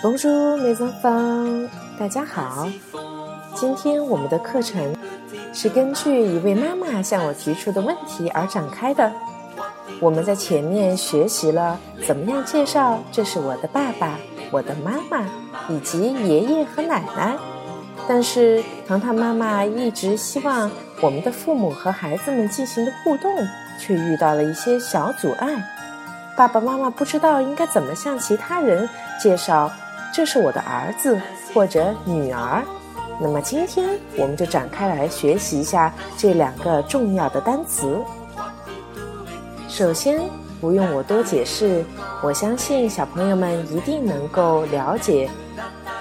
Bonjour, mes enfants，大家好。今天我们的课程是根据一位妈妈向我提出的问题而展开的。我们在前面学习了怎么样介绍这是我的爸爸、我的妈妈以及爷爷和奶奶。但是糖糖妈妈一直希望我们的父母和孩子们进行的互动，却遇到了一些小阻碍。爸爸妈妈不知道应该怎么向其他人介绍这是我的儿子或者女儿。那么今天我们就展开来学习一下这两个重要的单词。首先，不用我多解释，我相信小朋友们一定能够了解。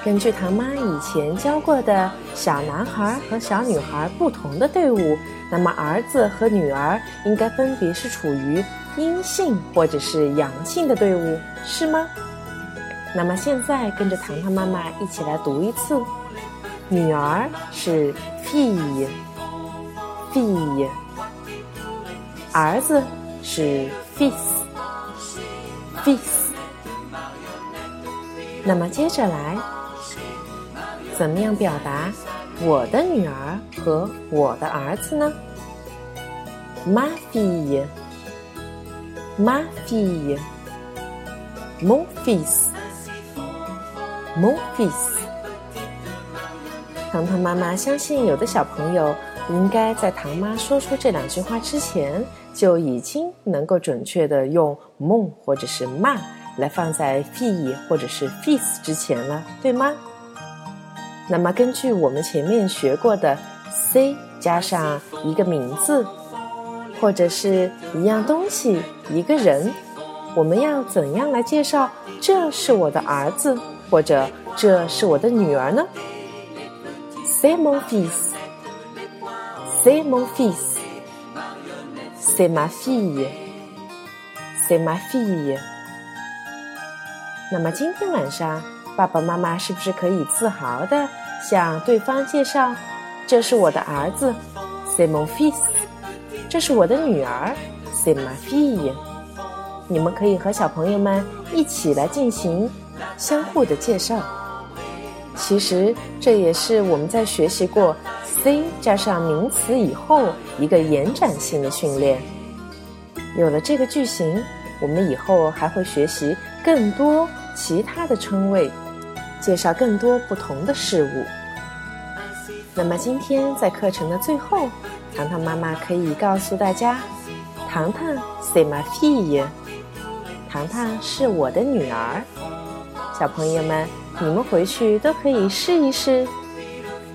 根据唐妈以前教过的小男孩和小女孩不同的队伍，那么儿子和女儿应该分别是处于阴性或者是阳性的队伍，是吗？那么现在跟着糖糖妈妈一起来读一次：女儿是 fee，fee；儿子是 fis，fis。那么接着来。怎么样表达我的女儿和我的儿子呢？ma fille，ma fille，mon fils fils。糖糖妈妈相信，有的小朋友应该在糖妈说出这两句话之前，就已经能够准确的用 mon 或者是 ma 来放在 fee 或者是 fils 之前了，对吗？那么，根据我们前面学过的，c 加上一个名字，或者是一样东西、一个人，我们要怎样来介绍这是我的儿子，或者这是我的女儿呢？C'est mon fils. C'est mon fils. C'est ma fille. C'est ma fille. 那么今天晚上。爸爸妈妈是不是可以自豪的向对方介绍：“这是我的儿子 s a y m o n f i s 这是我的女儿，c'est ma fille。”你们可以和小朋友们一起来进行相互的介绍。其实这也是我们在学习过 “c” 加上名词以后一个延展性的训练。有了这个句型，我们以后还会学习更多其他的称谓。介绍更多不同的事物。那么今天在课程的最后，糖糖妈妈可以告诉大家：“糖糖，c'est ma fille。糖糖是我的女儿。”小朋友们，你们回去都可以试一试，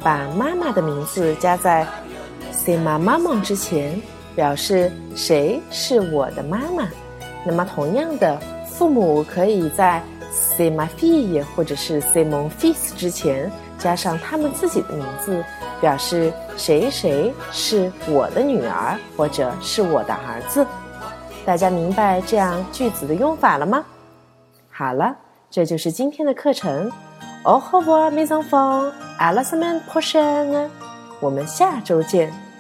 把妈妈的名字加在 “see my maman” 之前，表示谁是我的妈妈。那么同样的，父母可以在。“see my f e e 或者是 C'est mon fils 之前加上他们自己的名字，表示谁谁是我的女儿，或者是我的儿子。大家明白这样句子的用法了吗？好了，这就是今天的课程。Au revoir, mes enfants. À la semaine prochaine. 我们下周见。